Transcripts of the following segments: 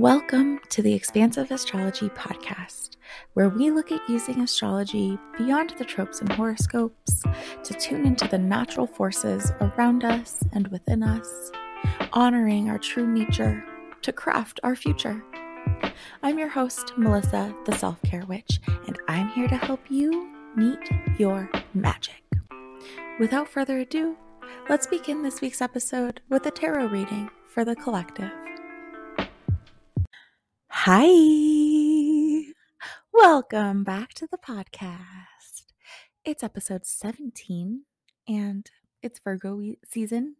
Welcome to the Expansive Astrology Podcast, where we look at using astrology beyond the tropes and horoscopes to tune into the natural forces around us and within us, honoring our true nature to craft our future. I'm your host, Melissa, the Self Care Witch, and I'm here to help you meet your magic. Without further ado, let's begin this week's episode with a tarot reading for the collective. Hi. Welcome back to the podcast. It's episode 17 and it's Virgo season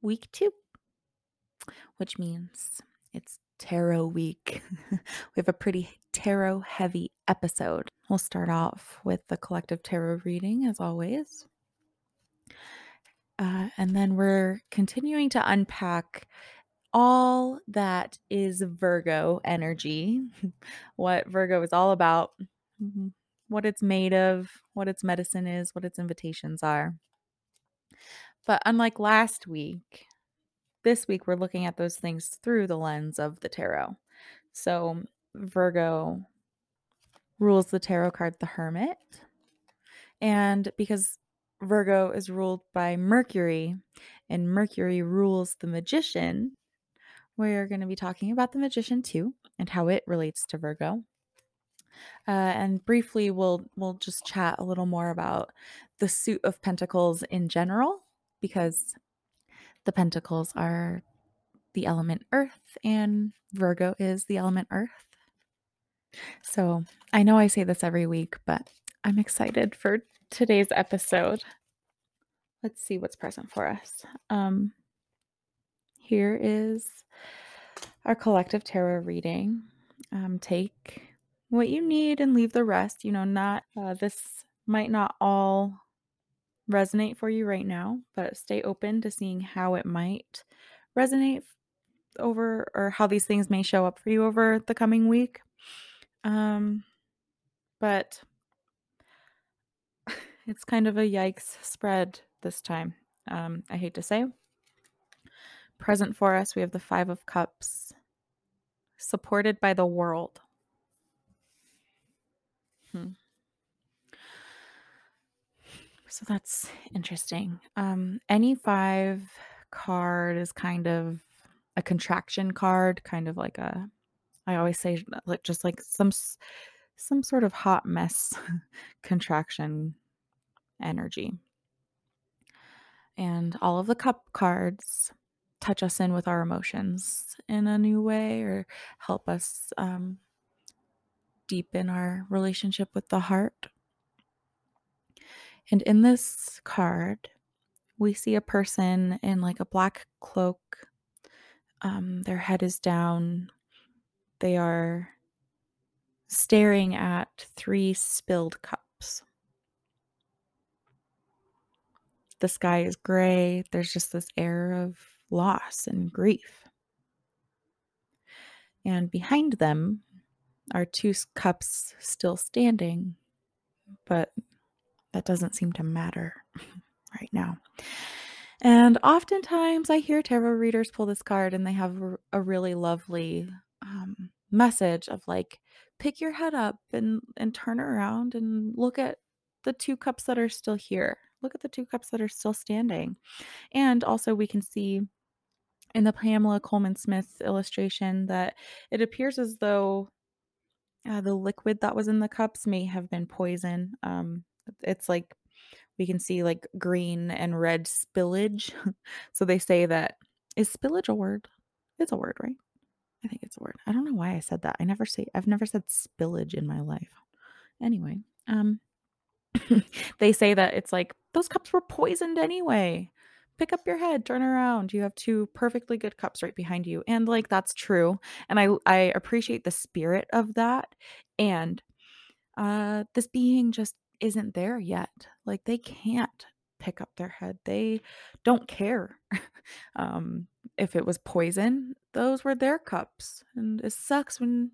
week 2, which means it's tarot week. we have a pretty tarot heavy episode. We'll start off with the collective tarot reading as always. Uh, and then we're continuing to unpack all that is Virgo energy, what Virgo is all about, mm-hmm, what it's made of, what its medicine is, what its invitations are. But unlike last week, this week we're looking at those things through the lens of the tarot. So Virgo rules the tarot card the Hermit. And because Virgo is ruled by Mercury and Mercury rules the Magician, we're going to be talking about the magician too and how it relates to Virgo. Uh, and briefly, we'll we'll just chat a little more about the suit of pentacles in general, because the pentacles are the element Earth, and Virgo is the element Earth. So I know I say this every week, but I'm excited for today's episode. Let's see what's present for us. Um, here is our collective tarot reading. Um, take what you need and leave the rest. You know, not uh, this might not all resonate for you right now, but stay open to seeing how it might resonate over or how these things may show up for you over the coming week. Um, but it's kind of a yikes spread this time. Um, I hate to say. Present for us, we have the Five of Cups, supported by the world. Hmm. So that's interesting. Um, any five card is kind of a contraction card, kind of like a, I always say, like just like some some sort of hot mess contraction energy. And all of the cup cards touch us in with our emotions in a new way or help us um, deepen our relationship with the heart. And in this card, we see a person in like a black cloak. Um, their head is down. They are staring at three spilled cups. The sky is gray. There's just this air of loss and grief. And behind them are two cups still standing, but that doesn't seem to matter right now. And oftentimes I hear tarot readers pull this card and they have a really lovely um, message of like, pick your head up and, and turn around and look at the two cups that are still here. Look at the two cups that are still standing. And also, we can see in the Pamela Colman Smith illustration that it appears as though uh, the liquid that was in the cups may have been poison. Um, it's like we can see like green and red spillage. so they say that is spillage a word? It's a word, right? I think it's a word. I don't know why I said that. I never say I've never said spillage in my life. Anyway, um they say that it's like those cups were poisoned anyway pick up your head, turn around. You have two perfectly good cups right behind you. And like that's true. And I I appreciate the spirit of that. And uh this being just isn't there yet. Like they can't pick up their head. They don't care. um if it was poison, those were their cups. And it sucks when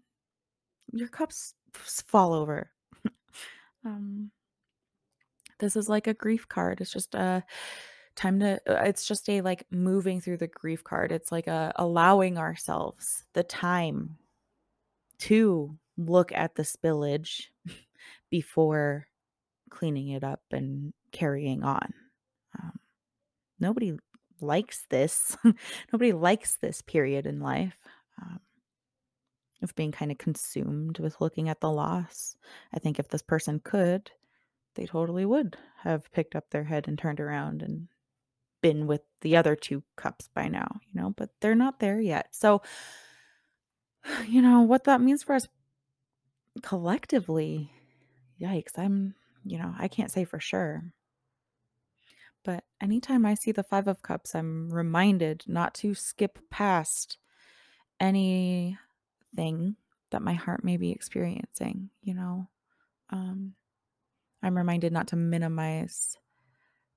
your cups fall over. um this is like a grief card. It's just a Time to uh, it's just a, like, moving through the grief card. It's like a allowing ourselves the time to look at the spillage before cleaning it up and carrying on. Um, nobody likes this. Nobody likes this period in life, um, of being kinda consumed with looking at the loss. I think if this person could, they totally would have picked up their head and turned around and been with the other 2 cups by now, you know, but they're not there yet. So, you know, what that means for us collectively, yikes, I'm you know, I can't say for sure. But anytime I see the 5 of cups, I'm reminded not to skip past anything that my heart may be experiencing, you know? Um, I'm reminded not to minimize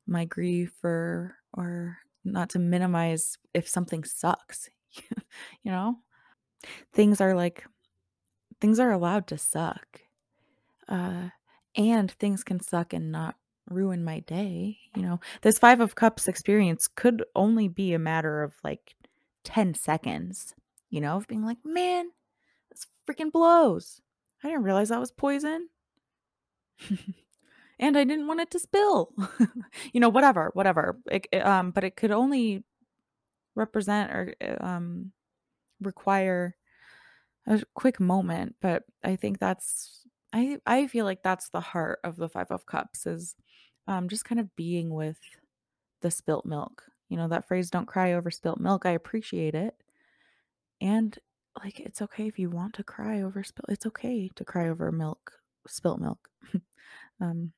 my grief or or not to minimize if something sucks, you know? Things are like things are allowed to suck. Uh, and things can suck and not ruin my day, you know? This 5 of cups experience could only be a matter of, like, 10 seconds, you know, of being like, "Man, this freaking blows. I didn't realize that was poison." And I didn't want it to spill. You know, whatever, whatever. It it, um, but it could only represent or, uh, um, require a quick moment, but I think that's I I feel like that's the heart of the 5 of cups is, um, just kind of being with the spilt milk. You know, that phrase, "Don't cry over spilt milk," I appreciate it. And, like, it's okay if you want to cry over spilt it's okay to cry over milk spilt milk. Um,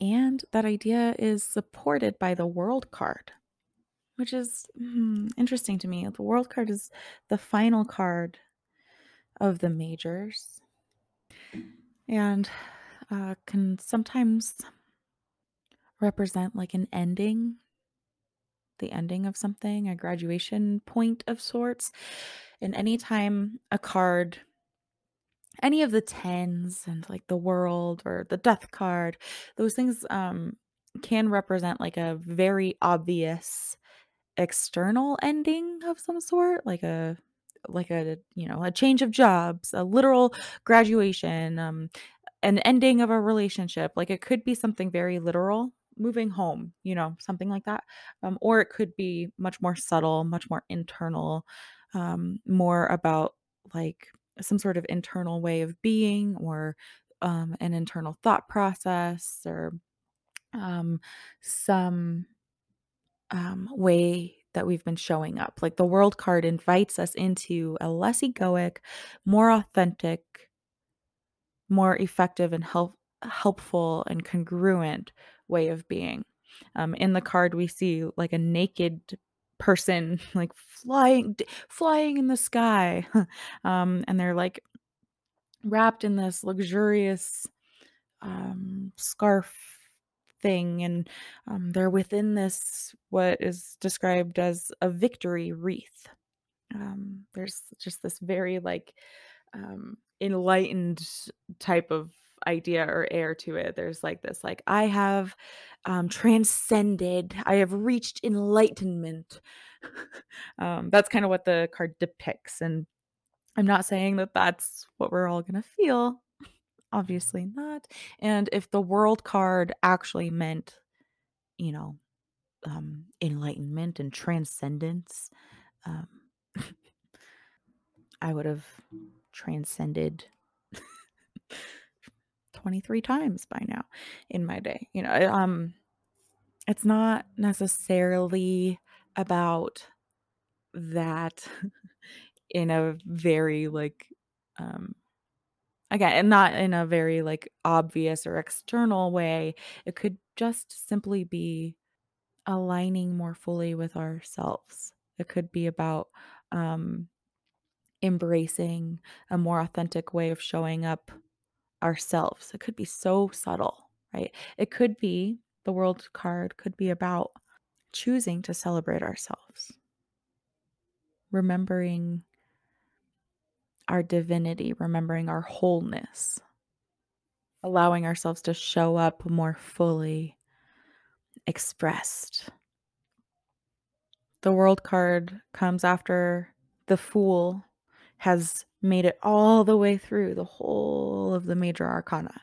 and that idea is supported by the World card, which is, hmm, interesting to me. The World card is the final card of the majors and, uh, can sometimes represent, like, an ending the ending of something, a graduation point of sorts. And anytime a card any of the 10s and, like, the World or the Death card, those things, um, can represent, like, a very obvious external ending of some sort, like a like a, you know, a change of jobs, a literal graduation, um, an ending of a relationship. Like, it could be something very literal, moving home, you know, something like that. Um, or it could be much more subtle, much more internal, um, more about, like, some sort of internal way of being or, um, an internal thought process or, um, some um, way that we've been showing up. Like the world card invites us into a less egoic, more authentic, more effective and help helpful and congruent way of being. Um, in the card, we see like a naked person like flying flying in the sky um and they're like wrapped in this luxurious um scarf thing and um, they're within this what is described as a victory wreath. Um, there's just this very like um, enlightened type of idea or air to it there's like this like i have um, transcended i have reached enlightenment um, that's kind of what the card depicts and i'm not saying that that's what we're all going to feel Obviously not. And if the world card actually meant, you know, um, enlightenment and transcendence, um, I would have transcended 23 times by now in my day. You know, um, it's not necessarily about that in a very like um Again, and not in a very, like, obvious or external way. It could just simply be aligning more fully with ourselves. It could be about, um, embracing a more authentic way of showing up ourselves. It could be so subtle, right? It could be the world card could be about choosing to celebrate ourselves, remembering our divinity, remembering our wholeness, allowing ourselves to show up more fully expressed. The world card comes after the fool has made it all the way through the whole of the major arcana.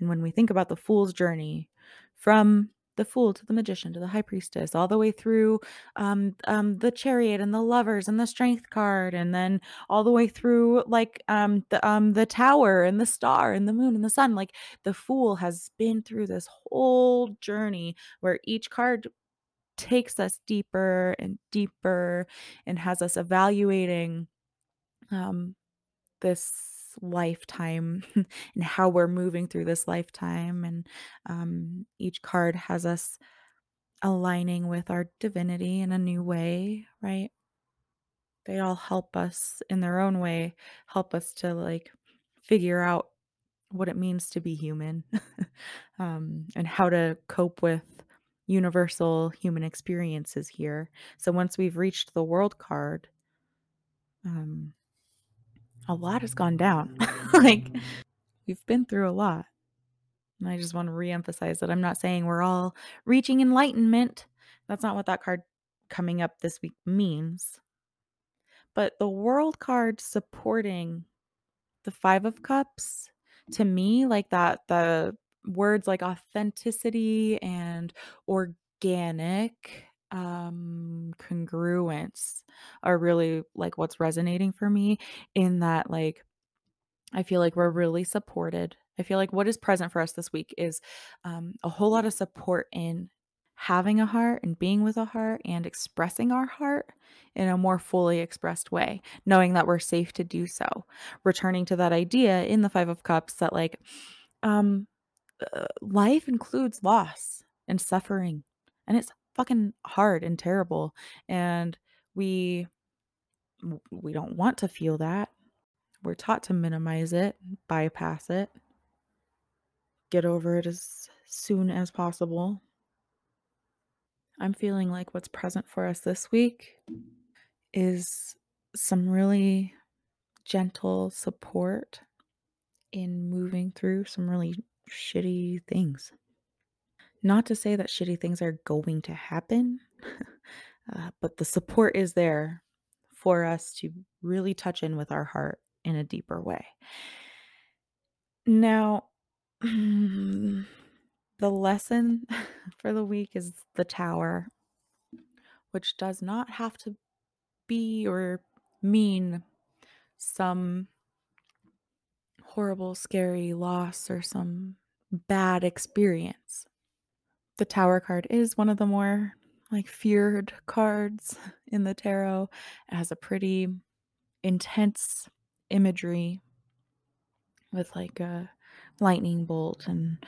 And when we think about the fool's journey from the fool to the magician to the high priestess, all the way through um, um, the chariot and the lovers and the strength card, and then all the way through like um, the um, the tower and the star and the moon and the sun. Like the fool has been through this whole journey where each card takes us deeper and deeper and has us evaluating um, this lifetime and how we're moving through this lifetime. And um, each card has us aligning with our divinity in a new way, right? They all help us in their own way, help us to like figure out what it means to be human um, and how to cope with universal human experiences here. So once we've reached the world card, um, a lot has gone down. like we've been through a lot. And I just want to reemphasize that I'm not saying we're all reaching enlightenment. That's not what that card coming up this week means. But the world card supporting the 5 of cups to me like that the words like authenticity and organic um congruence are really like what's resonating for me in that like I feel like we're really supported. I feel like what is present for us this week is um, a whole lot of support in having a heart and being with a heart and expressing our heart in a more fully expressed way, knowing that we're safe to do so. Returning to that idea in the Five of Cups that, like, um, uh, life includes loss and suffering, and it's fucking hard and terrible. And we we don't want to feel that we're taught to minimize it, bypass it, get over it as soon as possible. I'm feeling like what's present for us this week is some really gentle support in moving through some really shitty things. Not to say that shitty things are going to happen, uh, but the support is there for us to really touch in with our heart in a deeper way. Now, the lesson for the week is the tower, which does not have to be or mean some horrible, scary loss or some bad experience. The tower card is one of the more like feared cards in the tarot. It has a pretty intense imagery with like a lightning bolt and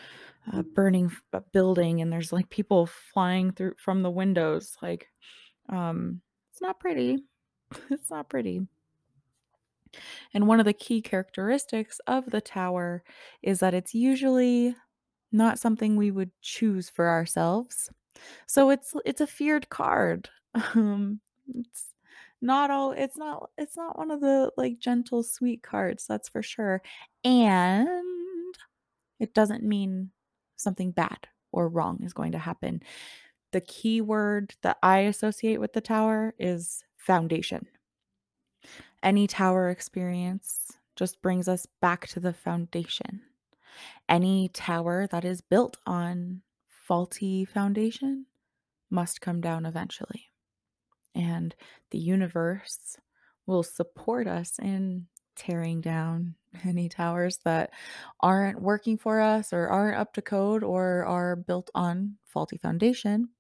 a burning building and there's like people flying through from the windows like um it's not pretty it's not pretty and one of the key characteristics of the tower is that it's usually not something we would choose for ourselves. So it's it's a feared card. Um it's not all it's not it's not one of the like gentle sweet cards that's for sure and it doesn't mean something bad or wrong is going to happen. The key word that i associate with the tower is foundation. Any tower experience just brings us back to the foundation any tower that is built on faulty foundation must come down eventually and the universe will support us in tearing down any towers that aren't working for us or aren't up to code or are built on faulty foundation.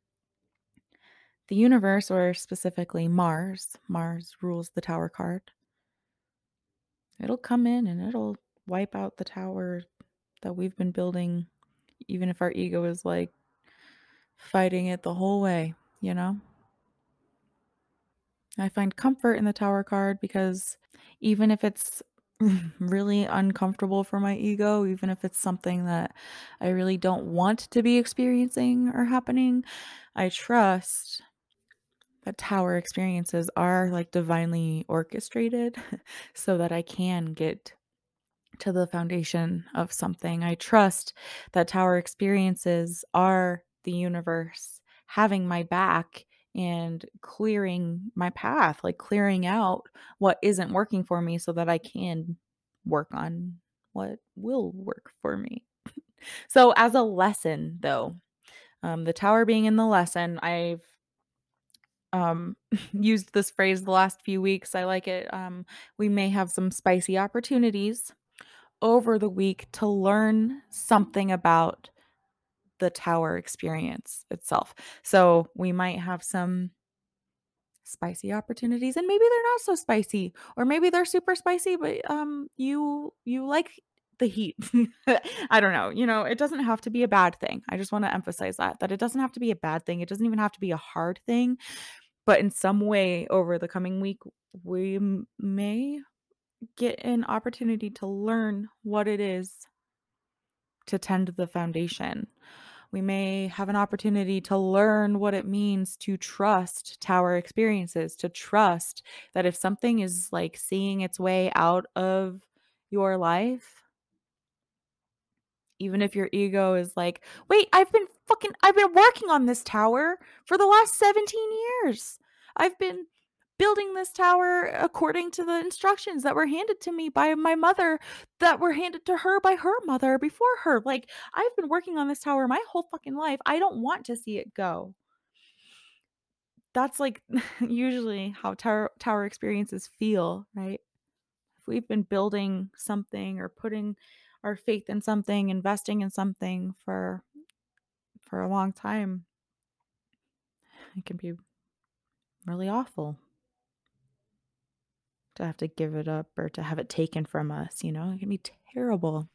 The universe, or specifically Mars, Mars rules the tower card. It'll come in and it'll wipe out the tower that we've been building, even if our ego is like fighting it the whole way, you know? I find comfort in the tower card because even if it's really uncomfortable for my ego, even if it's something that I really don't want to be experiencing or happening, I trust that tower experiences are like divinely orchestrated so that I can get to the foundation of something. I trust that tower experiences are the universe having my back and clearing my path, like clearing out what isn't working for me so that I can work on what will work for me. so, as a lesson, though, um, the tower being in the lesson, I've um, used this phrase the last few weeks. I like it. Um, we may have some spicy opportunities over the week to learn something about the tower experience itself. So we might have some spicy opportunities and maybe they're not so spicy or maybe they're super spicy but um you you like the heat. I don't know. You know, it doesn't have to be a bad thing. I just want to emphasize that that it doesn't have to be a bad thing. It doesn't even have to be a hard thing. But in some way over the coming week we may get an opportunity to learn what it is to tend the foundation. We may have an opportunity to learn what it means to trust tower experiences, to trust that if something is like seeing its way out of your life, even if your ego is like, wait, I've been fucking, I've been working on this tower for the last 17 years. I've been building this tower according to the instructions that were handed to me by my mother that were handed to her by her mother before her. Like, I've been working on this tower my whole fucking life. I don't want to see it go. That's like usually how tower tower experiences feel, right? If we've been building something or putting our faith in something, investing in something for for a long time, it can be really awful to have to give it up or to have it taken from us, you know? It can be terrible.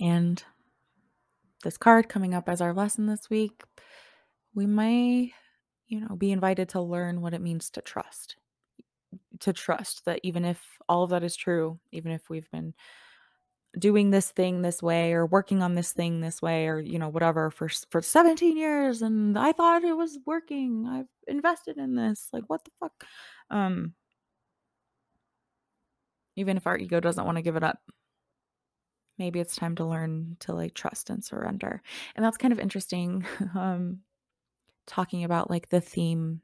And this card coming up as our lesson this week, we may, you know, be invited to learn what it means to trust. To trust that even if all of that is true, even if we've been doing this thing this way or working on this thing this way or you know whatever for for 17 years and I thought it was working. I've invested in this. Like what the fuck? Um even if our ego doesn't want to give it up. Maybe it's time to learn to like trust and surrender. And that's kind of interesting um talking about like the theme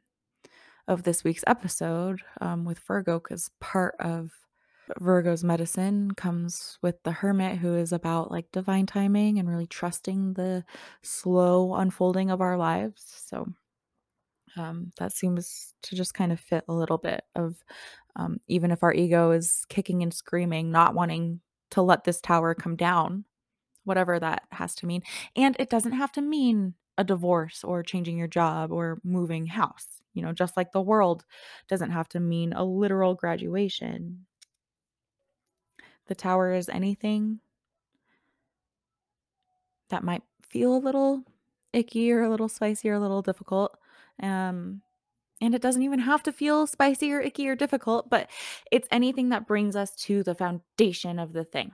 of this week's episode um with Virgo cuz part of Virgo's medicine comes with the hermit, who is about like divine timing and really trusting the slow unfolding of our lives. So um, that seems to just kind of fit a little bit of um, even if our ego is kicking and screaming, not wanting to let this tower come down, whatever that has to mean. And it doesn't have to mean a divorce or changing your job or moving house. You know, just like the world doesn't have to mean a literal graduation the tower is anything that might feel a little icky or a little spicy or a little difficult. Um, and it doesn't even have to feel spicy or icky or difficult, but it's anything that brings us to the foundation of the thing.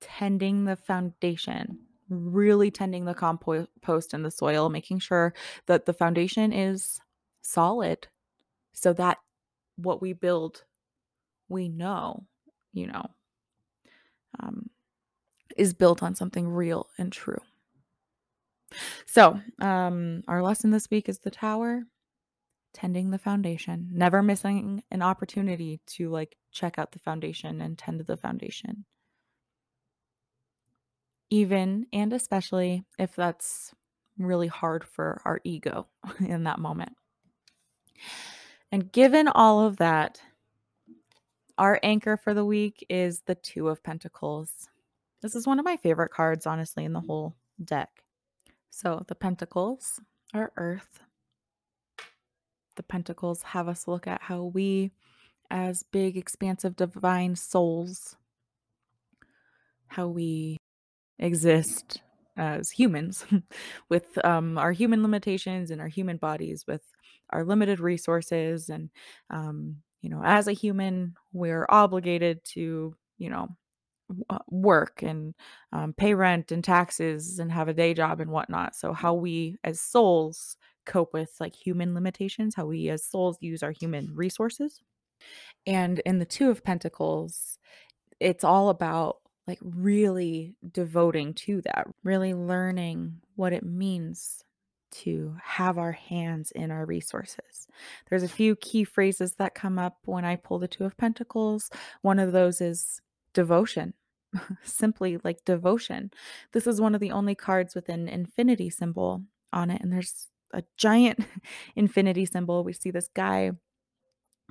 Tending the foundation, really tending the compost and the soil, making sure that the foundation is solid so that what we build, we know you know, um, is built on something real and true. So, um, our lesson this week is the tower, tending the foundation, never missing an opportunity to like check out the foundation and tend to the foundation. Even and especially if that's really hard for our ego in that moment. And given all of that, our anchor for the week is the Two of Pentacles. This is one of my favorite cards, honestly, in the whole deck. So the Pentacles are Earth. The Pentacles have us look at how we, as big, expansive, divine souls, how we exist as humans with um, our human limitations and our human bodies, with our limited resources and um, you know, as a human, we're obligated to, you know, work and um, pay rent and taxes and have a day job and whatnot. So, how we as souls cope with like human limitations, how we as souls use our human resources. And in the Two of Pentacles, it's all about like really devoting to that, really learning what it means to have our hands in our resources. There's a few key phrases that come up when I pull the 2 of Pentacles. One of those is devotion. Simply like devotion. This is one of the only cards with an infinity symbol on it, and there's a giant infinity symbol. We see this guy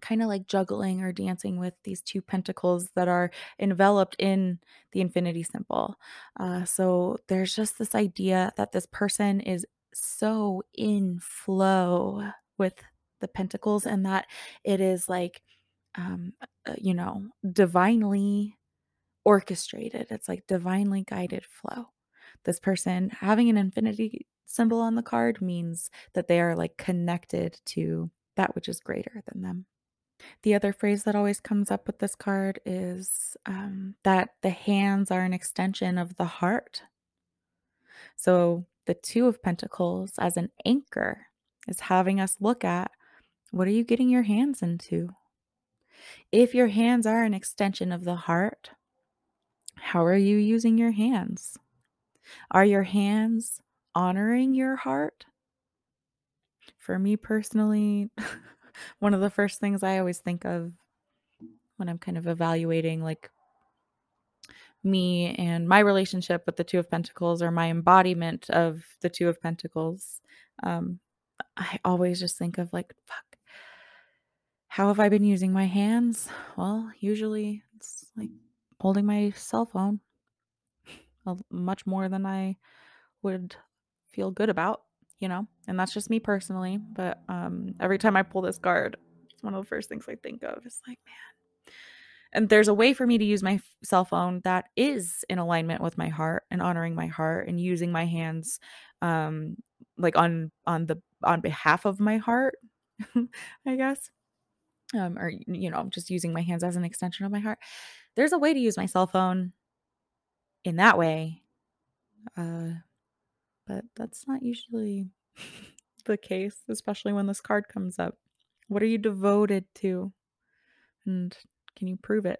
kind of like juggling or dancing with these two pentacles that are enveloped in the infinity symbol. Uh, so there's just this idea that this person is so in flow with the pentacles and that it is like, um, uh, you know, divinely orchestrated. It's like divinely guided flow. This person having an infinity symbol on the card means that they are like connected to that which is greater than them. The other phrase that always comes up with this card is um, that the hands are an extension of the heart. So the Two of Pentacles as an anchor is having us look at what are you getting your hands into? If your hands are an extension of the heart, how are you using your hands? Are your hands honoring your heart? For me personally, one of the first things I always think of when I'm kind of evaluating like me and my relationship with the Two of Pentacles or my embodiment of the Two of Pentacles, um, I always just think of like, fuck, how have I been using my hands? Well, usually it's like holding my cell phone much more than I would feel good about, you know? And that's just me personally. But um, every time I pull this card, it's one of the first things I think of. It's like, man. And there's a way for me to use my cell phone that is in alignment with my heart and honoring my heart and using my hands um like on on the on behalf of my heart, I guess. Um, or you know, just using my hands as an extension of my heart. There's a way to use my cell phone in that way. Uh but that's not usually the case, especially when this card comes up. What are you devoted to? And can you prove it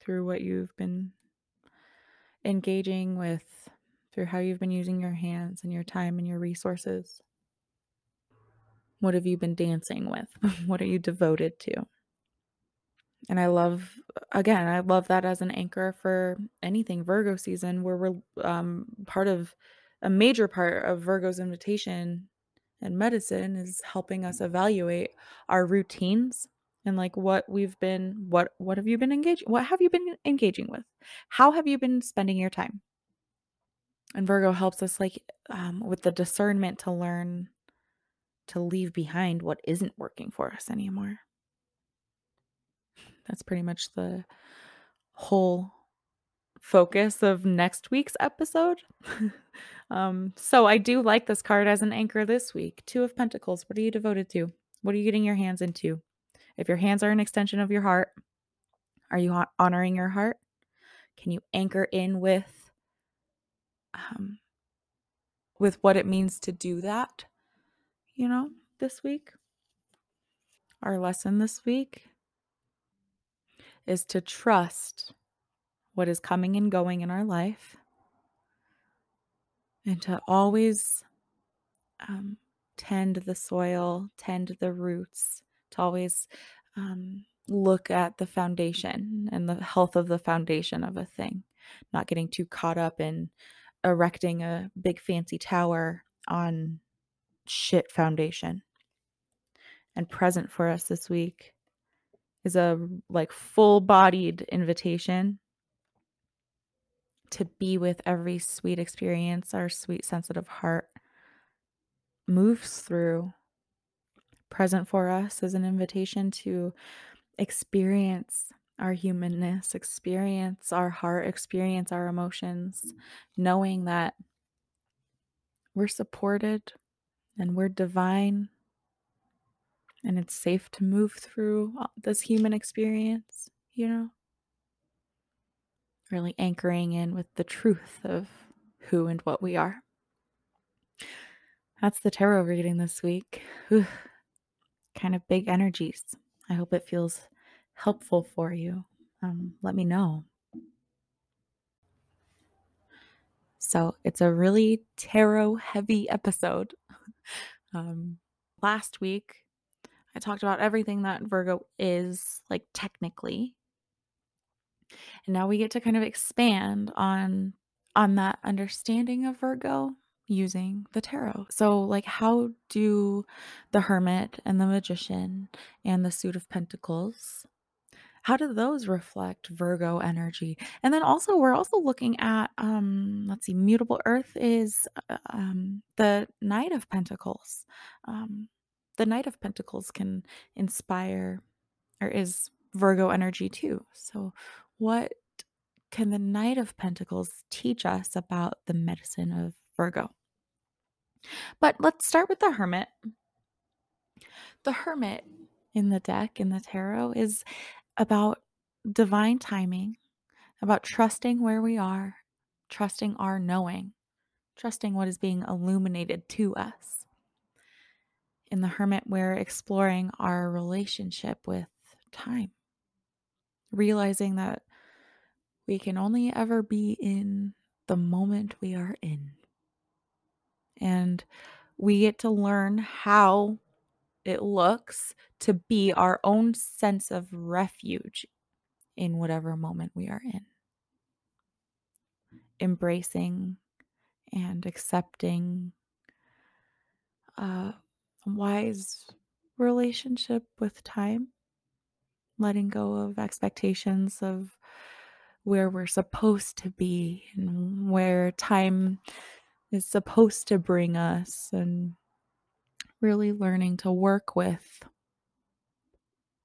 through what you've been engaging with, through how you've been using your hands and your time and your resources? What have you been dancing with? what are you devoted to? And I love, again, I love that as an anchor for anything Virgo season, where we're um, part of a major part of Virgo's invitation and medicine is helping us evaluate our routines and like what we've been what what have you been engaging what have you been engaging with? How have you been spending your time? And virgo helps us like um, with the discernment to learn to leave behind what isn't working for us anymore that's pretty much the whole focus of next week's episode Um, so I do like this card as an anchor this week. Two of Pentacles. What are you devoted to? What are you getting your hands into? If your hands are an extension of your heart, are you honoring your heart? Can you anchor in with um, with what it means to do that? You know, this week. Our lesson this week is to trust what is coming and going in our life and to always um, tend the soil, tend the roots, to always um, look at the foundation and the health of the foundation of a thing, not getting too caught up in erecting a big fancy tower on shit foundation. And present for us this week is a like full bodied invitation to be with every sweet experience our sweet, sensitive heart moves through. Present for us is an invitation to experience our humanness, experience our heart, experience our emotions, knowing that we're supported and we're divine and it's safe to move through this human experience, you know? really anchoring in with the truth of who and what we are. That's the tarot reading this week. Whew. Kind of big energies. I hope it feels helpful for you. Um, let me know. So it's a really tarot heavy episode. um, last week, I talked about everything that Virgo is, like technically. And now we get to kind of expand on on that understanding of Virgo using the tarot. So like how do the hermit and the magician and the suit of pentacles how do those reflect Virgo energy? And then also we're also looking at um let's see mutable earth is uh, um the knight of pentacles. Um the knight of pentacles can inspire or is Virgo energy too. So what can the knight of pentacles teach us about the medicine of Virgo? But let's start with the hermit. The hermit in the deck in the tarot is about divine timing, about trusting where we are, trusting our knowing, trusting what is being illuminated to us. In the Hermit, we're exploring our relationship with time, realizing that we can only ever be in the moment we are in. And we get to learn how it looks to be our own sense of refuge in whatever moment we are in. Embracing and accepting a wise relationship with time, letting go of expectations of where we're supposed to be and where time is supposed to bring us, and really learning to work with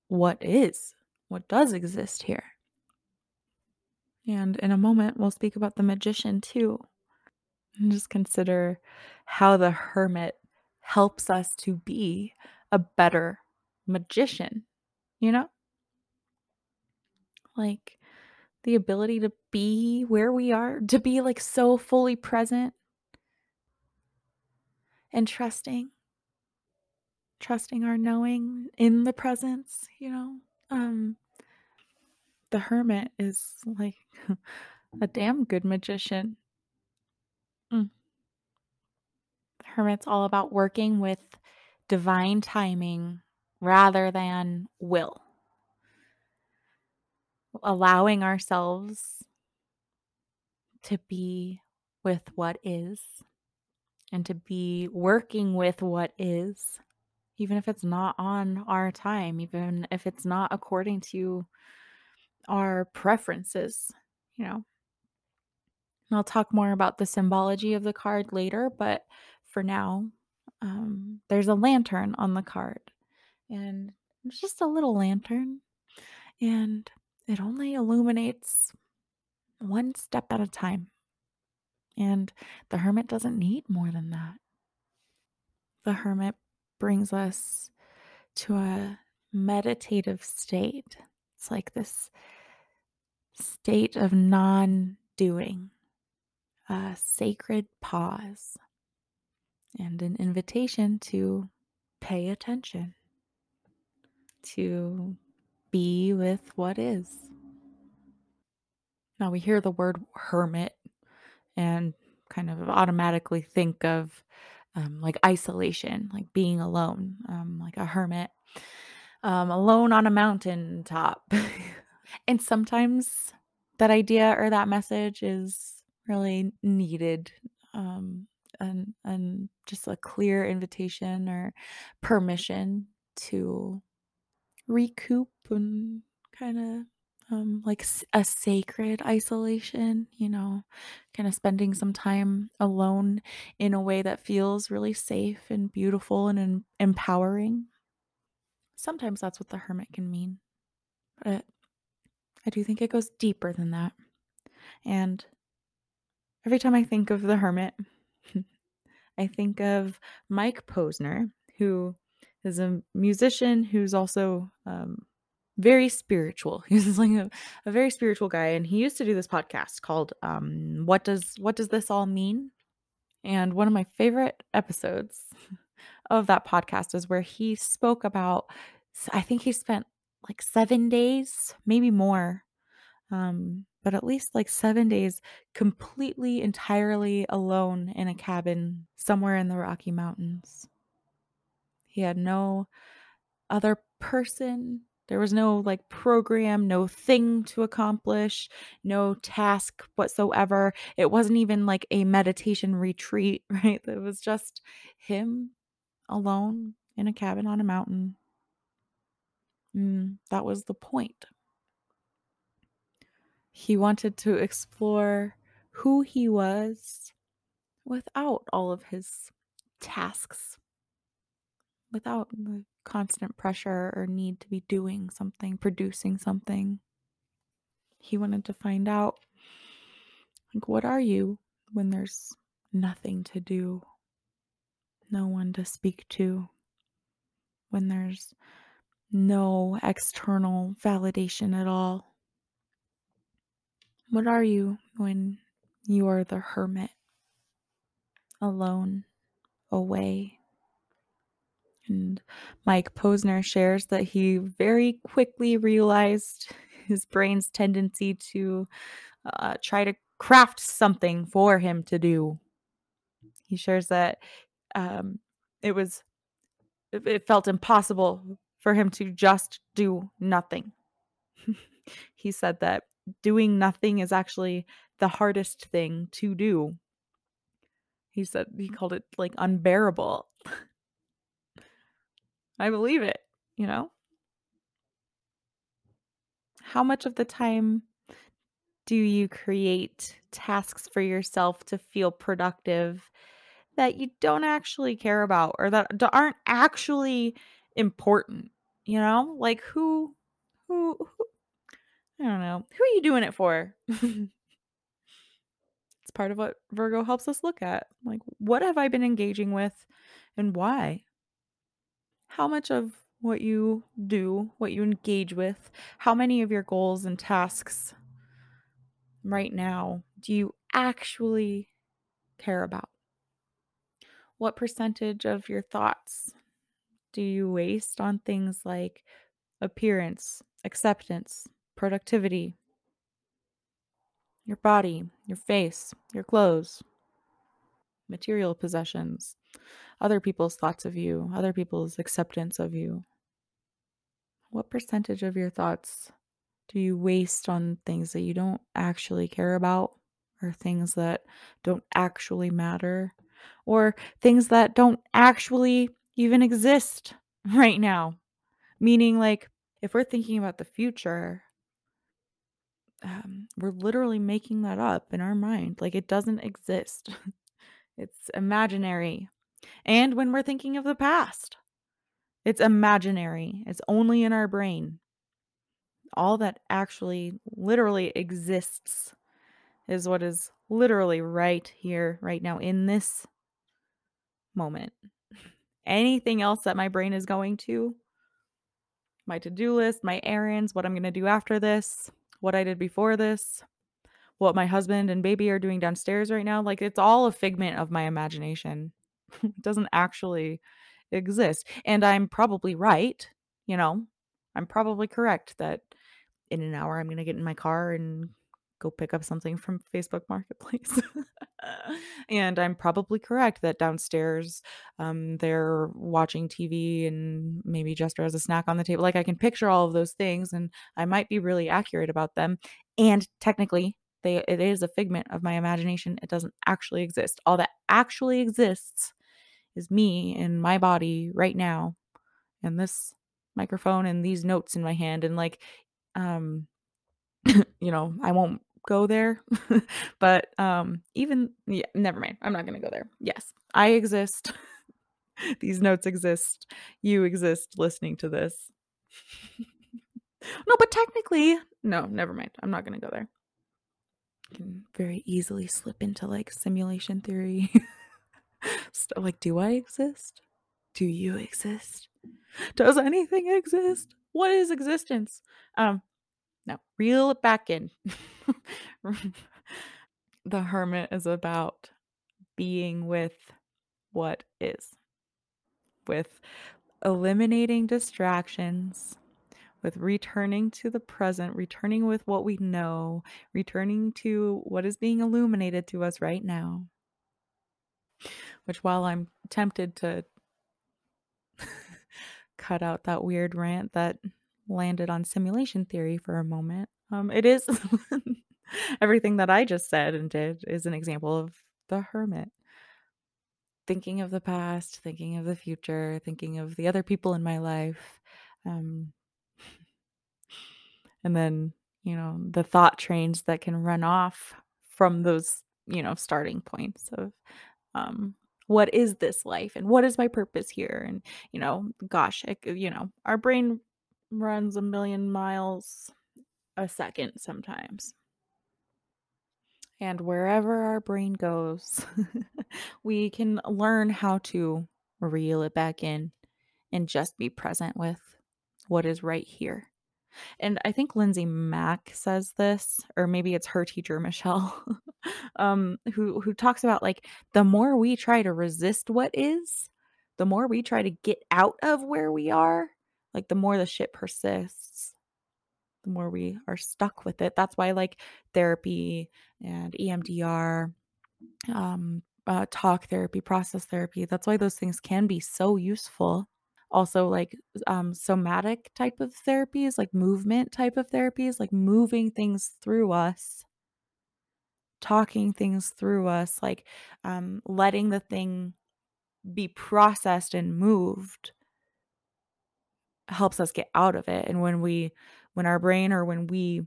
what is, what does exist here. And in a moment, we'll speak about the magician too. And just consider how the hermit helps us to be a better magician, you know? Like the ability to be where we are, to be like so fully present and trusting, trusting our knowing in the presence, you know? Um, the hermit is like a damn good magician. Mm. Hermit's all about working with divine timing rather than will. Allowing ourselves to be with what is and to be working with what is, even if it's not on our time, even if it's not according to our preferences, you know. And I'll talk more about the symbology of the card later, but for now, um, there's a lantern on the card, and it's just a little lantern, and it only illuminates one step at a time. And the hermit doesn't need more than that. The hermit brings us to a meditative state. It's like this state of non doing, a sacred pause, and an invitation to pay attention, to be with what is. Now we hear the word hermit and kind of automatically think of um, like isolation, like being alone, um, like a hermit, um, alone on a mountain top. and sometimes that idea or that message is really needed. Um, and and just a clear invitation or permission to recoup and kind of um, like a sacred isolation, you know, kind of spending some time alone in a way that feels really safe and beautiful and em- empowering. Sometimes that's what the hermit can mean, but I do think it goes deeper than that. And every time I think of the hermit, I think of Mike Posner, who is a musician who's also um, very spiritual. He's like a, a, very spiritual guy, and he used to do this podcast called um, "What Does What Does This All Mean?" And one of my favorite episodes of that podcast is where he spoke about. I think he spent like seven days, maybe more, um, but at least like 7 days completely, entirely alone in a cabin somewhere in the Rocky Mountains. He had no other person. There was no like program, no thing to accomplish, no task whatsoever. It wasn't even like a meditation retreat, right? It was just him alone in a cabin on a mountain. Mm, that was the point. He wanted to explore who he was without all of his tasks, without the constant pressure or need to be doing something, producing something. He wanted to find out like what are you when there's nothing to do, no one to speak to, when there's no external validation at all. What are you when you are the hermit, alone, away? And Mike Posner shares that he very quickly realized his brain's tendency to uh, try to craft something for him to do. He shares that um, it was, it felt impossible for him to just do nothing. he said that doing nothing is actually the hardest thing to do. He said he mm. called it like unbearable. I believe it, you know? How much of the time do you create tasks for yourself to feel productive that you don't actually care about or that aren't actually important? You know? Like who who, who I don't know. Who are you doing it for? it's part of what Virgo helps us look at. Like what have I been engaging with and why? how much of what you do, what you engage with, how many of your goals and tasks right now do you actually care about? What percentage of your thoughts do you waste on things like appearance, acceptance, productivity, your body, your face, your clothes, material possessions, other people's thoughts of you, other people's acceptance of you. What percentage of your thoughts do you waste on things that you don't actually care about, or things that don't actually matter, or things that don't actually even exist right now? Meaning, like, if we're thinking about the future, um, we're literally making that up in our mind. Like, it doesn't exist, it's imaginary. And when we're thinking of the past, it's imaginary, it's only in our brain. All that actually literally exists is what is literally right here, right now, in this moment. Anything else that my brain is going to, my to do list, my errands, what I'm going to do after this, what I did before this, what my husband and baby are doing downstairs right now, like it's all a figment of my imagination. It doesn't actually exist. And I'm probably right, you know, I'm probably correct that in an hour I'm going to get in my car and go pick up something from Facebook Marketplace. and I'm probably correct that downstairs um, they're watching TV and maybe Jester has a snack on the table. Like I can picture all of those things and I might be really accurate about them. And technically, they it is a figment of my imagination. It doesn't actually exist. All that actually exists is me and my body right now and this microphone and these notes in my hand and like um you know i won't go there but um even yeah never mind i'm not going to go there yes i exist these notes exist you exist listening to this no but technically no never mind i'm not going to go there can very easily slip into like simulation theory like, do I exist? Do you exist? Does anything exist? What is existence? Um, now reel it back in. the hermit is about being with what is, with eliminating distractions, with returning to the present, returning with what we know, returning to what is being illuminated to us right now. Which, while I'm tempted to cut out that weird rant that landed on simulation theory for a moment, um, it is everything that I just said and did is an example of the hermit. Thinking of the past, thinking of the future, thinking of the other people in my life. Um, and then, you know, the thought trains that can run off from those, you know, starting points of um what is this life and what is my purpose here and you know gosh it, you know our brain runs a million miles a second sometimes and wherever our brain goes, we can learn how to reel it back in and just be present with what is right here. And I think Lindsay Mack says this, or maybe it's her teacher, Michelle, um, who who talks about like the more we try to resist what is, the more we try to get out of where we are, like the more the shit persists the more we are stuck with it. That's why like therapy and EMDR, um, uh, talk therapy, process therapy, that's why those things can be so useful. Also, like um, somatic type of therapies, like movement type of therapies, like moving things through us, talking things through us, like um, letting the thing be processed and moved helps us get out of it. And when we when our brain or when we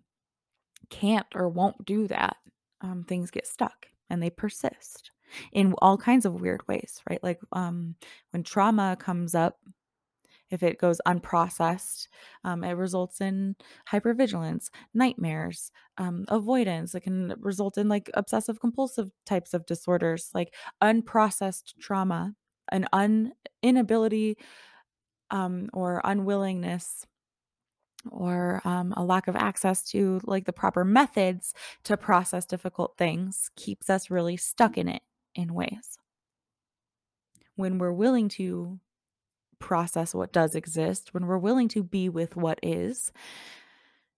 can't or won't do that, um, things get stuck and they persist in all kinds of weird ways, right? Like um, when trauma comes up, if it goes unprocessed, um, it results in hypervigilance, nightmares, um, avoidance. It can result in like obsessive compulsive types of disorders, like unprocessed trauma, an un inability um, or unwillingness or um, a lack of access to like the proper methods to process difficult things keeps us really stuck in it in ways. When we're willing to process what does exist, when we're willing to be with what is,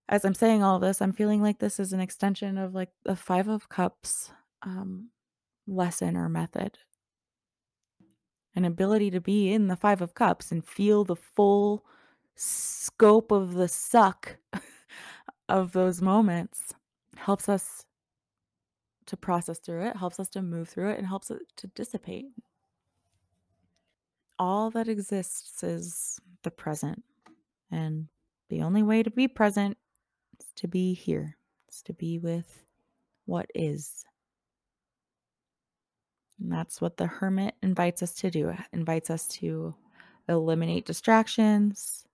as I'm saying all this, I'm feeling like this is an extension of like the Five of Cups um, lesson or method. An ability to be in the Five of Cups and feel the full scope of the suck of those moments helps us to process through it, helps us to move through it, and helps it to dissipate. All that exists is the present. And the only way to be present is to be here, is to be with what is. And that's what the hermit invites us to do. It invites us to eliminate distractions,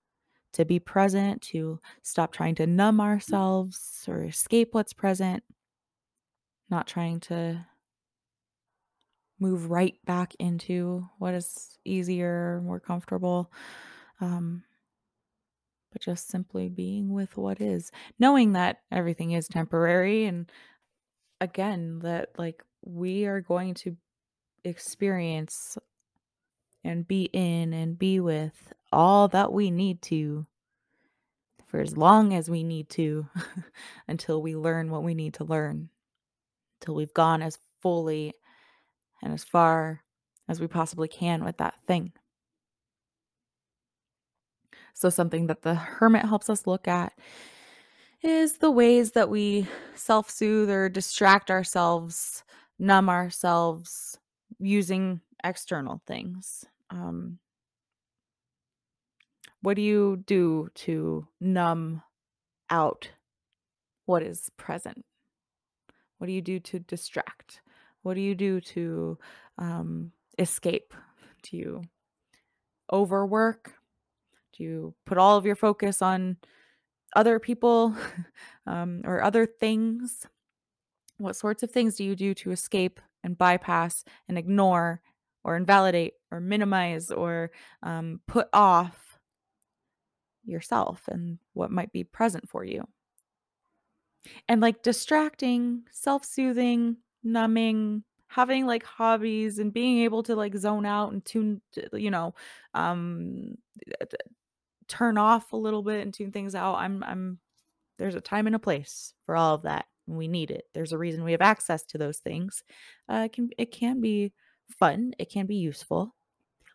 to be present, to stop trying to numb ourselves or escape what's present, not trying to move right back into what is easier, more comfortable. Um, but just simply being with what is, knowing that everything is temporary. And again, that like we are going to experience and be in and be with all that we need to for as long as we need to until we learn what we need to learn, until we've gone as fully and as far as we possibly can with that thing. So, something that the hermit helps us look at is the ways that we self soothe or distract ourselves, numb ourselves using external things. Um, what do you do to numb out what is present? What do you do to distract? What do you do to um, escape? Do you overwork? Do you put all of your focus on other people um, or other things? What sorts of things do you do to escape and bypass and ignore or invalidate or minimize or um, put off yourself and what might be present for you. And like distracting, self soothing, numbing, having like hobbies and being able to like zone out and tune, you know, um, turn off a little bit and tune things out. I'm I'm there's a time and a place for all of that. We need it. There's a reason we have access to those things. Uh, it can it can be fun. It can be useful.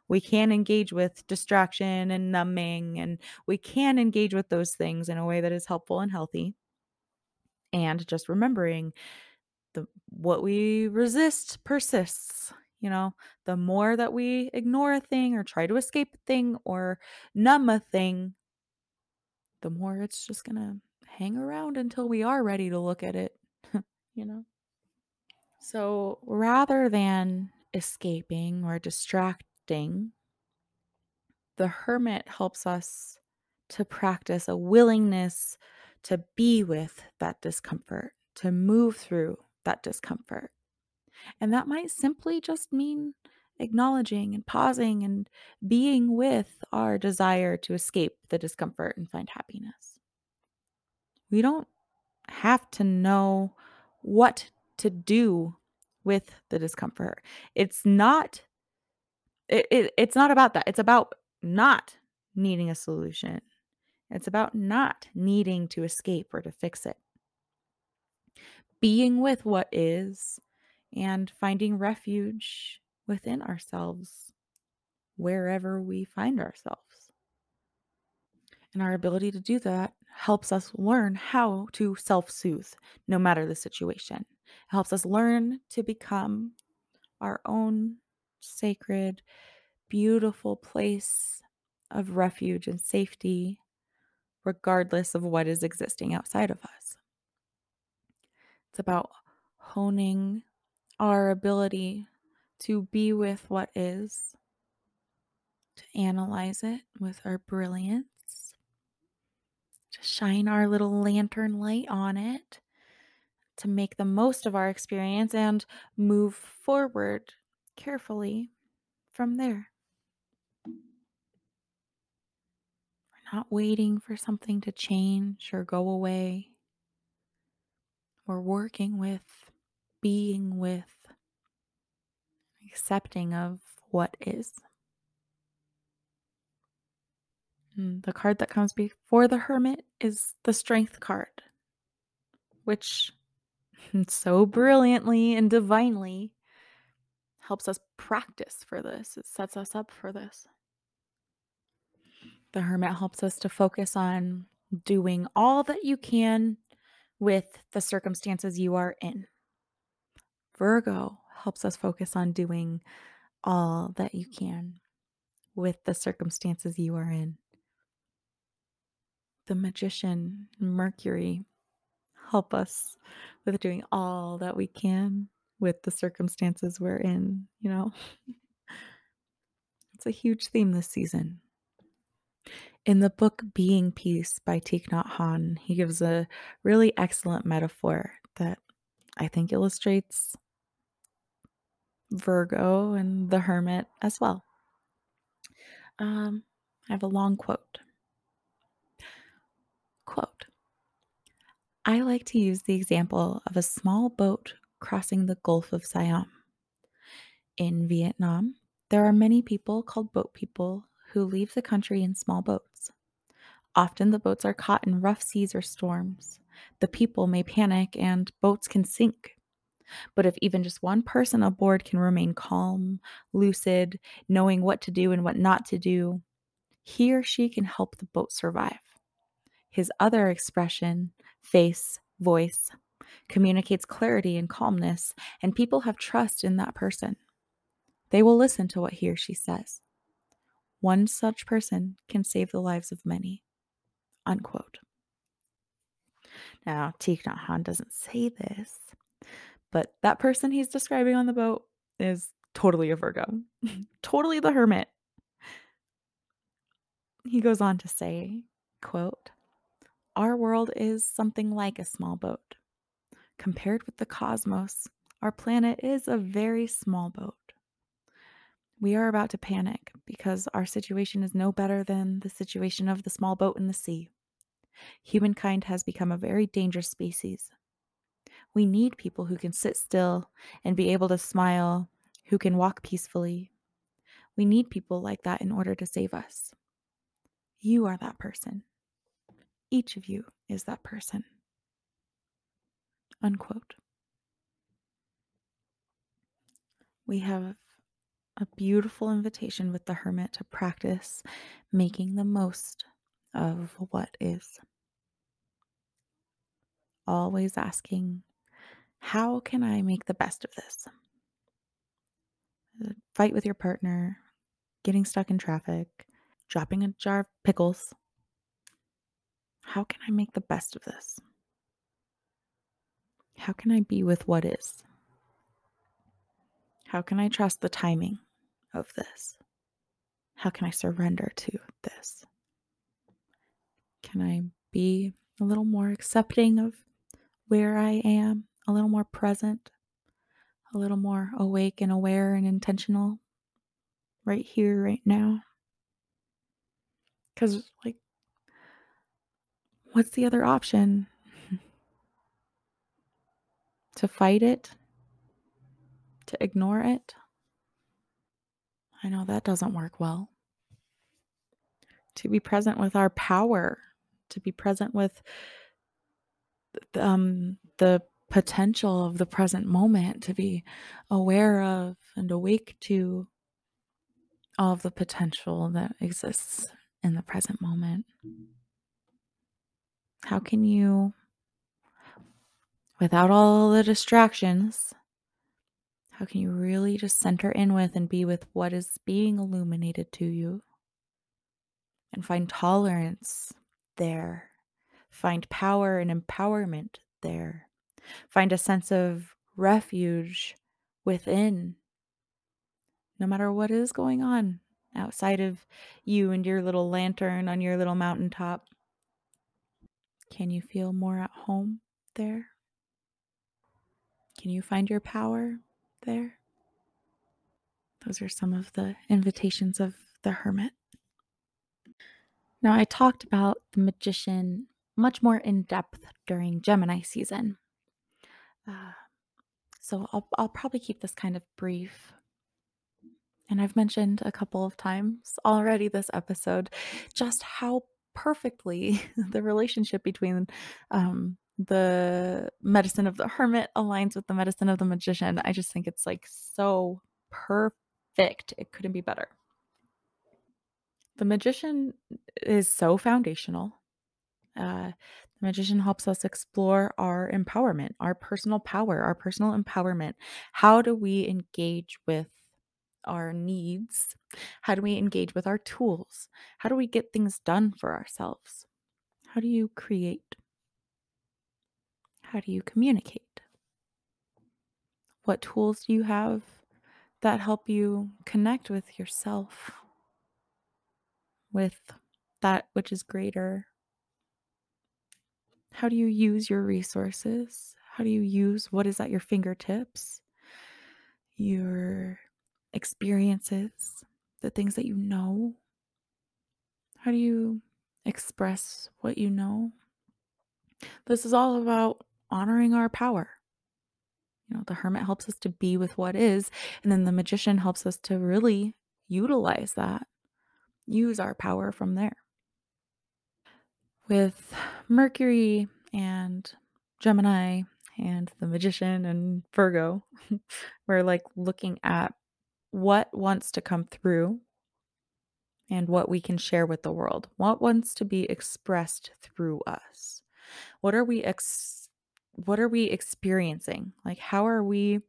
We can engage with distraction and numbing, and we can engage with those things in a way that is helpful and healthy. And just remembering the what we resist persists. You know, the more that we ignore a thing or try to escape a thing or numb a thing, the more it's just to hang around until we are ready to look at it, you know? So rather than escaping or distracting, the hermit helps us to practice a willingness to be with that discomfort, to move through that discomfort. And that might simply just mean acknowledging and pausing and being with our desire to escape the discomfort and find happiness. We don't have to know what to do with the discomfort. It's not it, it, it's not about that. It's about not needing a solution. It's about not needing to escape or to fix it. Being with what is and finding refuge within ourselves wherever we find ourselves. And our ability to do that helps us learn how to self soothe no matter the situation. It helps us learn to become our own sacred, beautiful place of refuge and safety, regardless of what is existing outside of us. It's about honing our ability to be with what is, to analyze it with our brilliance, shine our little lantern light on it, to make the most of our experience and move forward carefully from there. We're not waiting for something to change or go away. We're working with, being with, accepting of what is. And Mm, the card that comes before the Hermit is the Strength card, which so brilliantly and divinely helps us practice for this. It sets us up for this. The Hermit helps us to focus on doing all that you can with the circumstances you are in. Virgo helps us focus on doing all that you can with the circumstances you are in. The magician, Mercury, help us with doing all that we can with the circumstances we're in, you know? it's a huge theme this season. In the book Being Peace by Thich Nhat Hanh, he gives a really excellent metaphor that I think illustrates Virgo and the Hermit as well. Um, I have a long quote. Quote I like to use the example of a small boat crossing the Gulf of Siam. In Vietnam, there are many people called boat people who leave the country in small boats. Often the boats are caught in rough seas or storms. The people may panic and boats can sink. But if even just one person aboard can remain calm, lucid, knowing what to do and what not to do, he or she can help the boat survive. His other expression, face, voice, communicates clarity and calmness, and people have trust in that person. They will listen to what he or she says. One such person can save the lives of many. Unquote. Now, Thich Nhat doesn't say this, but that person he's describing on the boat is totally a Virgo, totally the hermit. He goes on to say, quote, Our world is something like a small boat. Compared with the cosmos, our planet is a very small boat. We are about to panic because our situation is no better than the situation of the small boat in the sea. Humankind has become a very dangerous species. We need people who can sit still and be able to smile, who can walk peacefully. We need people like that in order to save us. You are that person. Each of you is that person. Unquote. We have a beautiful invitation with the hermit to practice making the most of what is. Always asking, how can I make the best of this? Fight with your partner, getting stuck in traffic, dropping a jar of pickles. How can I make the best of this? How can I be with what is? How can I trust the timing of this? How can I surrender to this? Can I be a little more accepting of where I am, a little more present, a little more awake and aware and intentional right here, right now? Because, like, what's the other option? to fight it? To ignore it? I know that doesn't work well. To be present with our power, to be present with um, the potential of the present moment, to be aware of and awake to all of the potential that exists in the present moment. How can you, without all the distractions, how can you really just center in with and be with what is being illuminated to you? And find tolerance there. Find power and empowerment there. Find a sense of refuge within, no matter what is going on outside of you and your little lantern on your little mountaintop. Can you feel more at home there? Can you find your power there? Those are some of the invitations of the hermit. Now, I talked about the magician much more in depth during Gemini season. Uh, so I'll, I'll probably keep this kind of brief. And I've mentioned a couple of times already this episode just how perfectly the relationship between um, the medicine of the hermit aligns with the medicine of the magician. I just think it's like so perfect. It couldn't be better. The magician is so foundational. Uh, the magician helps us explore our empowerment, our personal power, our personal empowerment. How do we engage with our needs? How do we engage with our tools? How do we get things done for ourselves? How do you create? How do you communicate? What tools do you have that help you connect with yourself, with that which is greater? How do you use your resources? How do you use what is at your fingertips? Your experiences, the things that you know? How do you express what you know? This is all about honoring our power. You know, the hermit helps us to be with what is, and then the magician helps us to really utilize that, use our power from there. With Mercury and Gemini and the magician and Virgo, we're like looking at what wants to come through and what we can share with the world. What wants to be expressed through us? What are we ex- what are we experiencing? Like how are we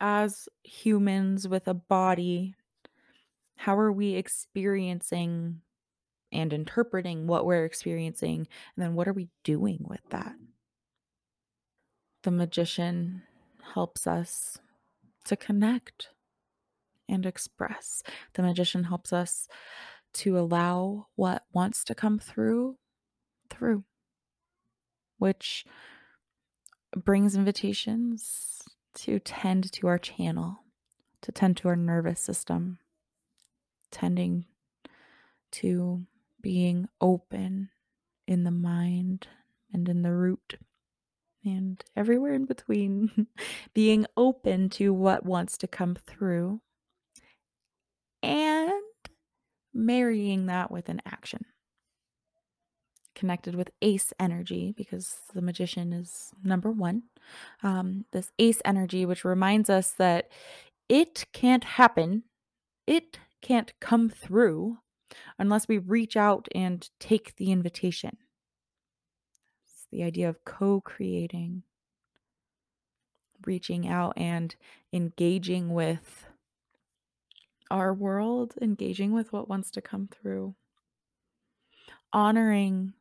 as humans with a body how are we experiencing and interpreting what we're experiencing and then what are we doing with that? The magician helps us to connect and express. The magician helps us to allow what wants to come through through, which brings invitations to tend to our channel, to tend to our nervous system, tending to being open in the mind and in the root and everywhere in between, being open to what wants to come through and marrying that with an action. connected with ace energy because the magician is number one. Um, this ace energy, which reminds us that it can't happen, it can't come through unless we reach out and take the invitation. It's the idea of co creating, reaching out and engaging with our world, engaging with what wants to come through, honoring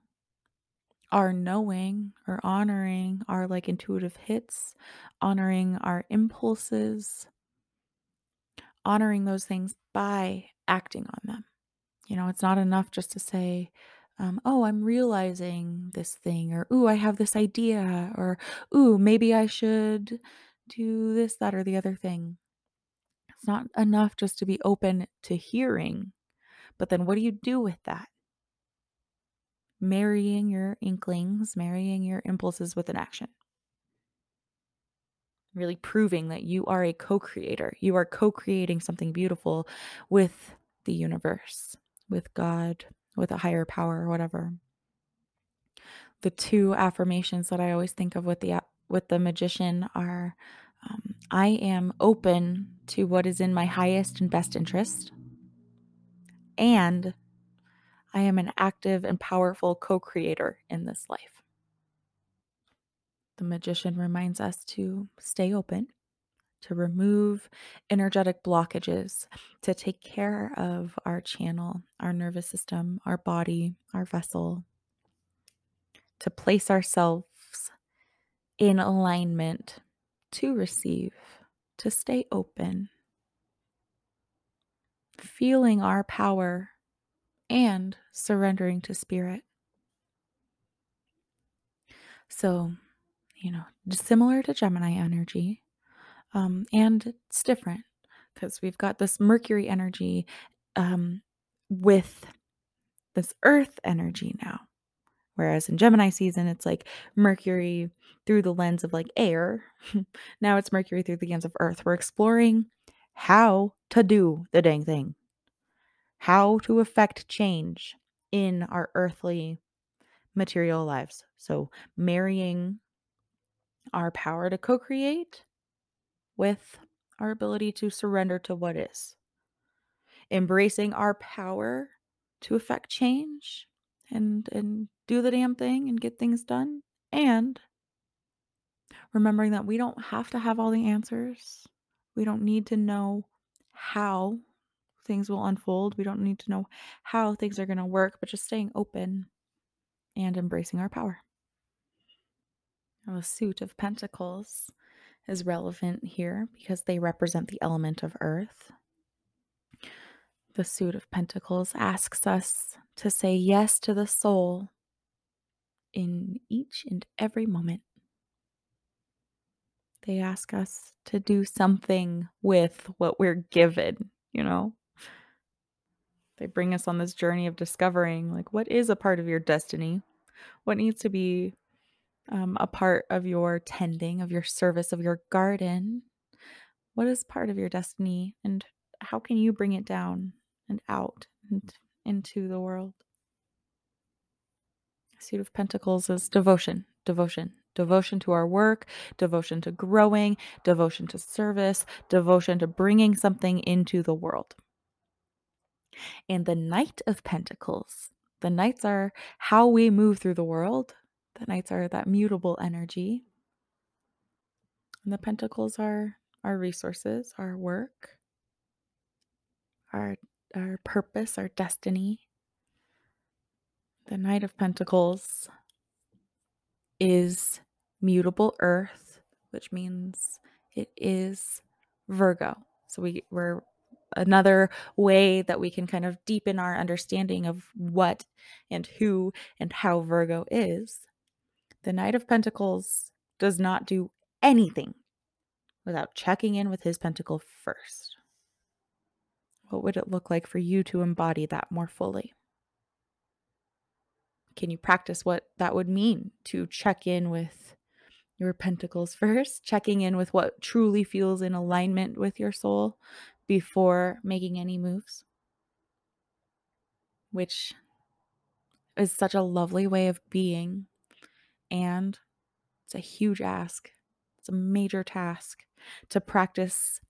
our knowing or honoring our like intuitive hits, honoring our impulses, honoring those things by acting on them. You know, it's not enough just to say, um, oh, I'm realizing this thing, or ooh, I have this idea, or ooh, maybe I should do this, that, or the other thing. It's not enough just to be open to hearing, but then what do you do with that? Marrying your inklings, marrying your impulses with an action. Really proving that you are a co creator. You are co creating something beautiful with the universe, with God, with a higher power, or whatever. The two affirmations that I always think of with the with the magician are um, I am open to what is in my highest and best interest. And I am an active and powerful co creator in this life. The magician reminds us to stay open, to remove energetic blockages, to take care of our channel, our nervous system, our body, our vessel, to place ourselves in alignment to receive, to stay open, feeling our power and surrendering to spirit. So, you know, similar to Gemini energy, um, and it's different because we've got this Mercury energy um, with this Earth energy now. Whereas in Gemini season, it's like Mercury through the lens of like air. now it's Mercury through the lens of Earth. We're exploring how to do the dang thing, how to affect change in our earthly material lives. So, marrying our power to co create with our ability to surrender to what is, embracing our power to affect change and and do the damn thing and get things done and remembering that we don't have to have all the answers. We don't need to know how things will unfold. We don't need to know how things are going to work, but just staying open and embracing our power. Now, the suit of pentacles is relevant here because they represent the element of earth. The suit of pentacles asks us to say yes to the soul in each and every moment. They ask us to do something with what we're given, you know? They bring us on this journey of discovering, like, what is a part of your destiny? What needs to be um, a part of your tending, of your service, of your garden? What is part of your destiny? And how can you bring it down and out and into the world? Suit of Pentacles is devotion, devotion, devotion to our work, devotion to growing, devotion to service, devotion to bringing something into the world. And the Knight of Pentacles, the Knights are how we move through the world. The Knights are that mutable energy. And the Pentacles are our resources, our work, our our purpose, our destiny. The Knight of Pentacles is mutable earth, which means it is Virgo. So we, we're another way that we can kind of deepen our understanding of what and who and how Virgo is. The Knight of Pentacles does not do anything without checking in with his pentacle first. What would it look like for you to embody that more fully? Can you practice what that would mean to check in with your pentacles first, checking in with what truly feels in alignment with your soul before making any moves? Which is such a lovely way of being, and it's a huge ask. It's a major task to practice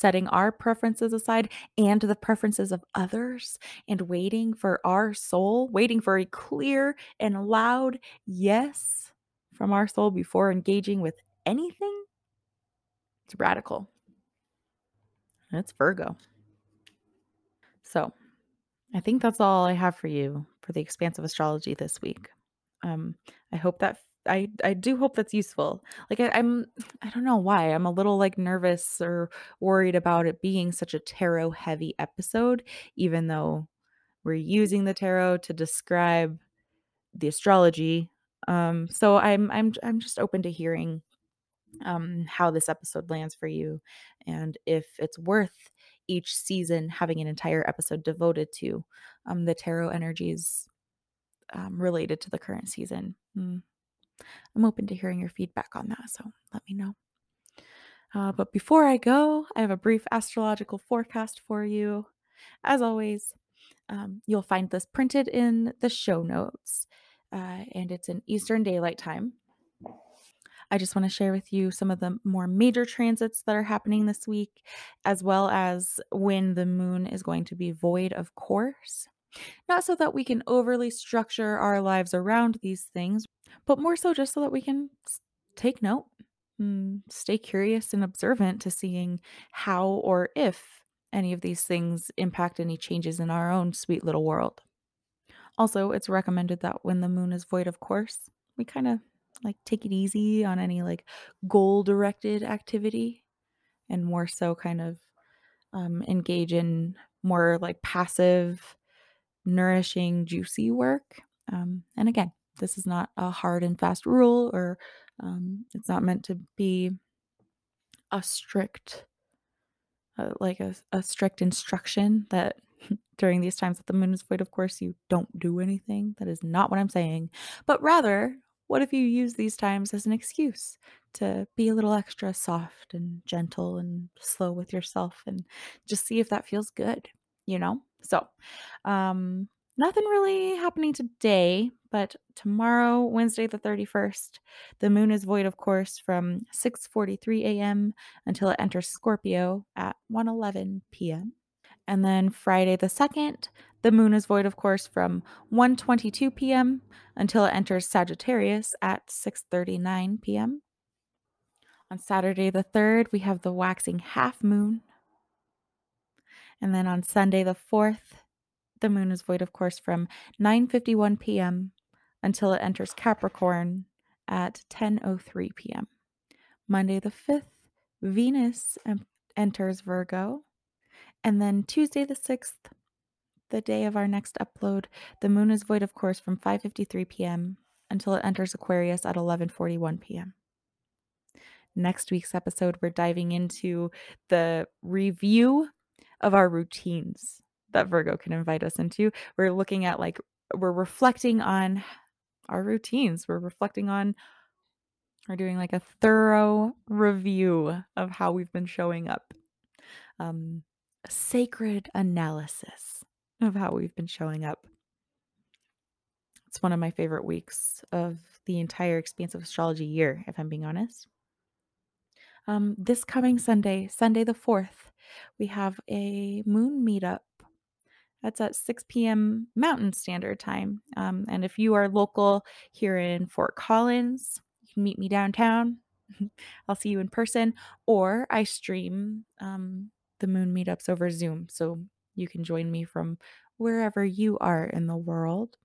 setting our preferences aside and the preferences of others and waiting for our soul, waiting for a clear and loud yes from our soul before engaging with anything. It's radical. It's Virgo. So, I think that's all I have for you for the expansive astrology this week. Um, I hope that I I do hope that's useful. Like I, I'm I don't know why I'm a little like nervous or worried about it being such a tarot heavy episode, even though we're using the tarot to describe the astrology. Um, so I'm I'm I'm just open to hearing um, how this episode lands for you and if it's worth each season having an entire episode devoted to um, the tarot energies um, related to the current season. Mm. I'm open to hearing your feedback on that, so let me know. Uh, but before I go, I have a brief astrological forecast for you. As always, um, you'll find this printed in the show notes, uh, and it's in Eastern Daylight Time. I just want to share with you some of the more major transits that are happening this week, as well as when the moon is going to be void of course. Not so that we can overly structure our lives around these things, but more so just so that we can take note, and stay curious and observant to seeing how or if any of these things impact any changes in our own sweet little world. Also, it's recommended that when the moon is void of course, we kind of like take it easy on any like goal directed activity and more so kind of um, engage in more like passive, nourishing, juicy work. Um, and again, this is not a hard and fast rule, or um, it's not meant to be a strict, uh, like a, a strict instruction that during these times that the moon is void, of course, you don't do anything. That is not what I'm saying. But rather, what if you use these times as an excuse to be a little extra soft and gentle and slow with yourself and just see if that feels good, you know? So, um, nothing really happening today, but tomorrow, Wednesday the 31st, the moon is void of course from 6:43 a.m. until it enters Scorpio at 1:11 p.m. And then Friday the 2nd, the moon is void of course from 1:22 p.m. until it enters Sagittarius at 6:39 p.m. On Saturday the 3rd, we have the waxing half moon. And then on Sunday the 4th, the moon is void of course from 9:51 p.m. until it enters Capricorn at 10:03 p.m. Monday the 5th, Venus enters Virgo. And then Tuesday the 6th, the day of our next upload, the moon is void of course from 5:53 p.m. until it enters Aquarius at 11:41 p.m. Next week's episode we're diving into the review of our routines that Virgo can invite us into. We're looking at like we're reflecting on our routines. We're reflecting on we're doing like a thorough review of how we've been showing up. Um a sacred analysis of how we've been showing up. It's one of my favorite weeks of the entire expansive astrology year, if I'm being honest. Um, this coming Sunday, Sunday the 4th, we have a moon meetup. That's at 6 p.m. Mountain Standard Time. Um, and if you are local here in Fort Collins, you can meet me downtown. I'll see you in person, or I stream um, the moon meetups over Zoom. So you can join me from wherever you are in the world.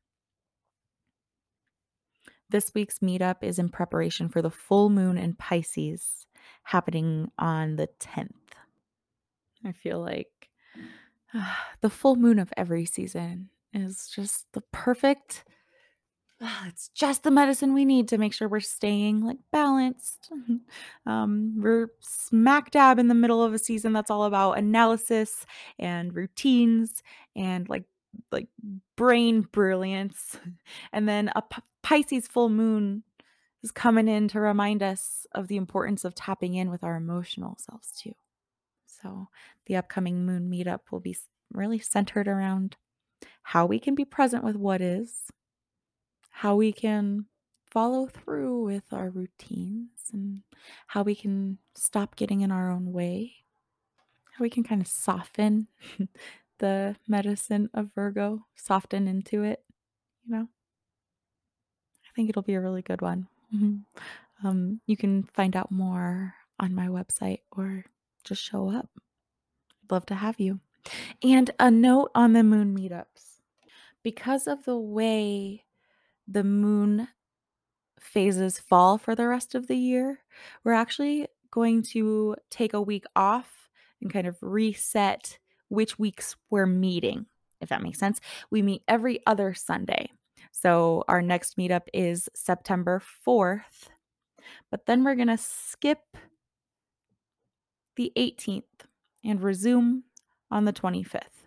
This week's meetup is in preparation for the full moon in Pisces happening on the 10th. I feel like the full moon of every season is just the perfect it's just the medicine we need to make sure we're staying like balanced. um, we're smack dab in the middle of a season that's all about analysis and routines and like like brain brilliance. And then a P- Pisces full moon is coming in to remind us of the importance of tapping in with our emotional selves too. So the upcoming moon meetup will be really centered around how we can be present with what is how we can follow through with our routines and how we can stop getting in our own way, how we can kind of soften the medicine of Virgo, soften into it, you know? I think it'll be a really good one. Mhm. Um, you can find out more on my website or just show up. I'd love to have you. And a note on the moon meetups. Because of the way the moon phases fall for the rest of the year, we're actually going to take a week off and kind of reset which weeks we're meeting, if that makes sense. We meet every other Sunday. So our next meetup is September 4th, but then we're going to skip the 18th and resume on the 25th.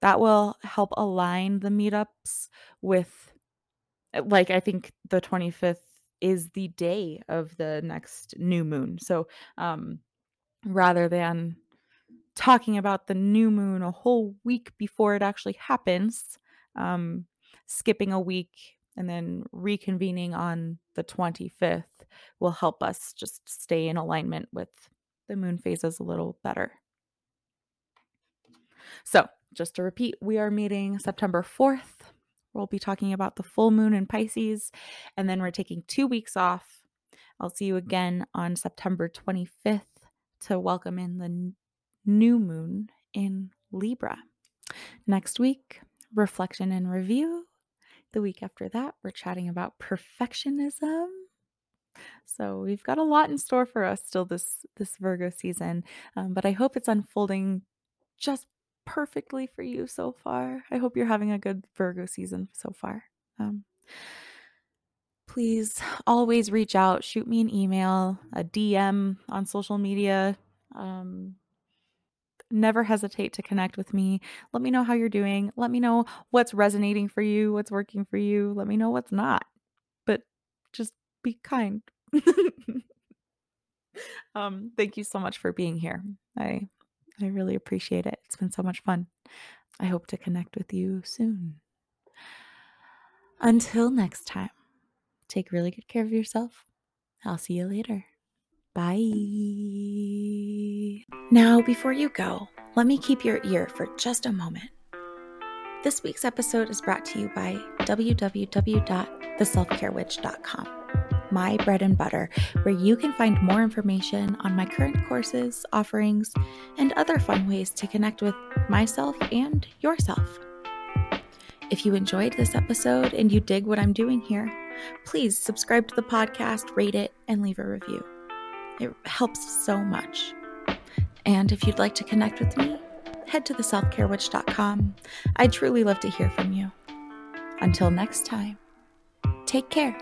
That will help align the meetups with, like, I think the 25th is the day of the next new moon. So, um, rather than talking about the new moon a whole week before it actually happens, um, skipping a week and then reconvening on the 25th will help us just stay in alignment with the moon phases a little better. So, just to repeat, we are meeting September 4th. We'll be talking about the full moon in Pisces, and then we're taking two weeks off. I'll see you again on September 25th to welcome in the new moon in Libra. Next week, reflection and review. The week after that, we're chatting about perfectionism. So we've got a lot in store for us still this this Virgo season, um, but I hope it's unfolding just perfectly for you so far. I hope you're having a good Virgo season so far. Um, please always reach out, shoot me an email, a DM on social media. Um, never hesitate to connect with me. Let me know how you're doing. Let me know what's resonating for you, what's working for you. Let me know what's not. But just be kind. um, thank you so much for being here. I I really appreciate it. It's been so much fun. I hope to connect with you soon. Until next time, take really good care of yourself. I'll see you later. Bye. Now, before you go, let me keep your ear for just a moment. This week's episode is brought to you by www.theselfcarewitch.com, my bread and butter, where you can find more information on my current courses, offerings, and other fun ways to connect with myself and yourself. If you enjoyed this episode and you dig what I'm doing here, please subscribe to the podcast, rate it, and leave a review. It helps so much. And if you'd like to connect with me, head to theselfcarewitch.com. I'd truly love to hear from you. Until next time, take care.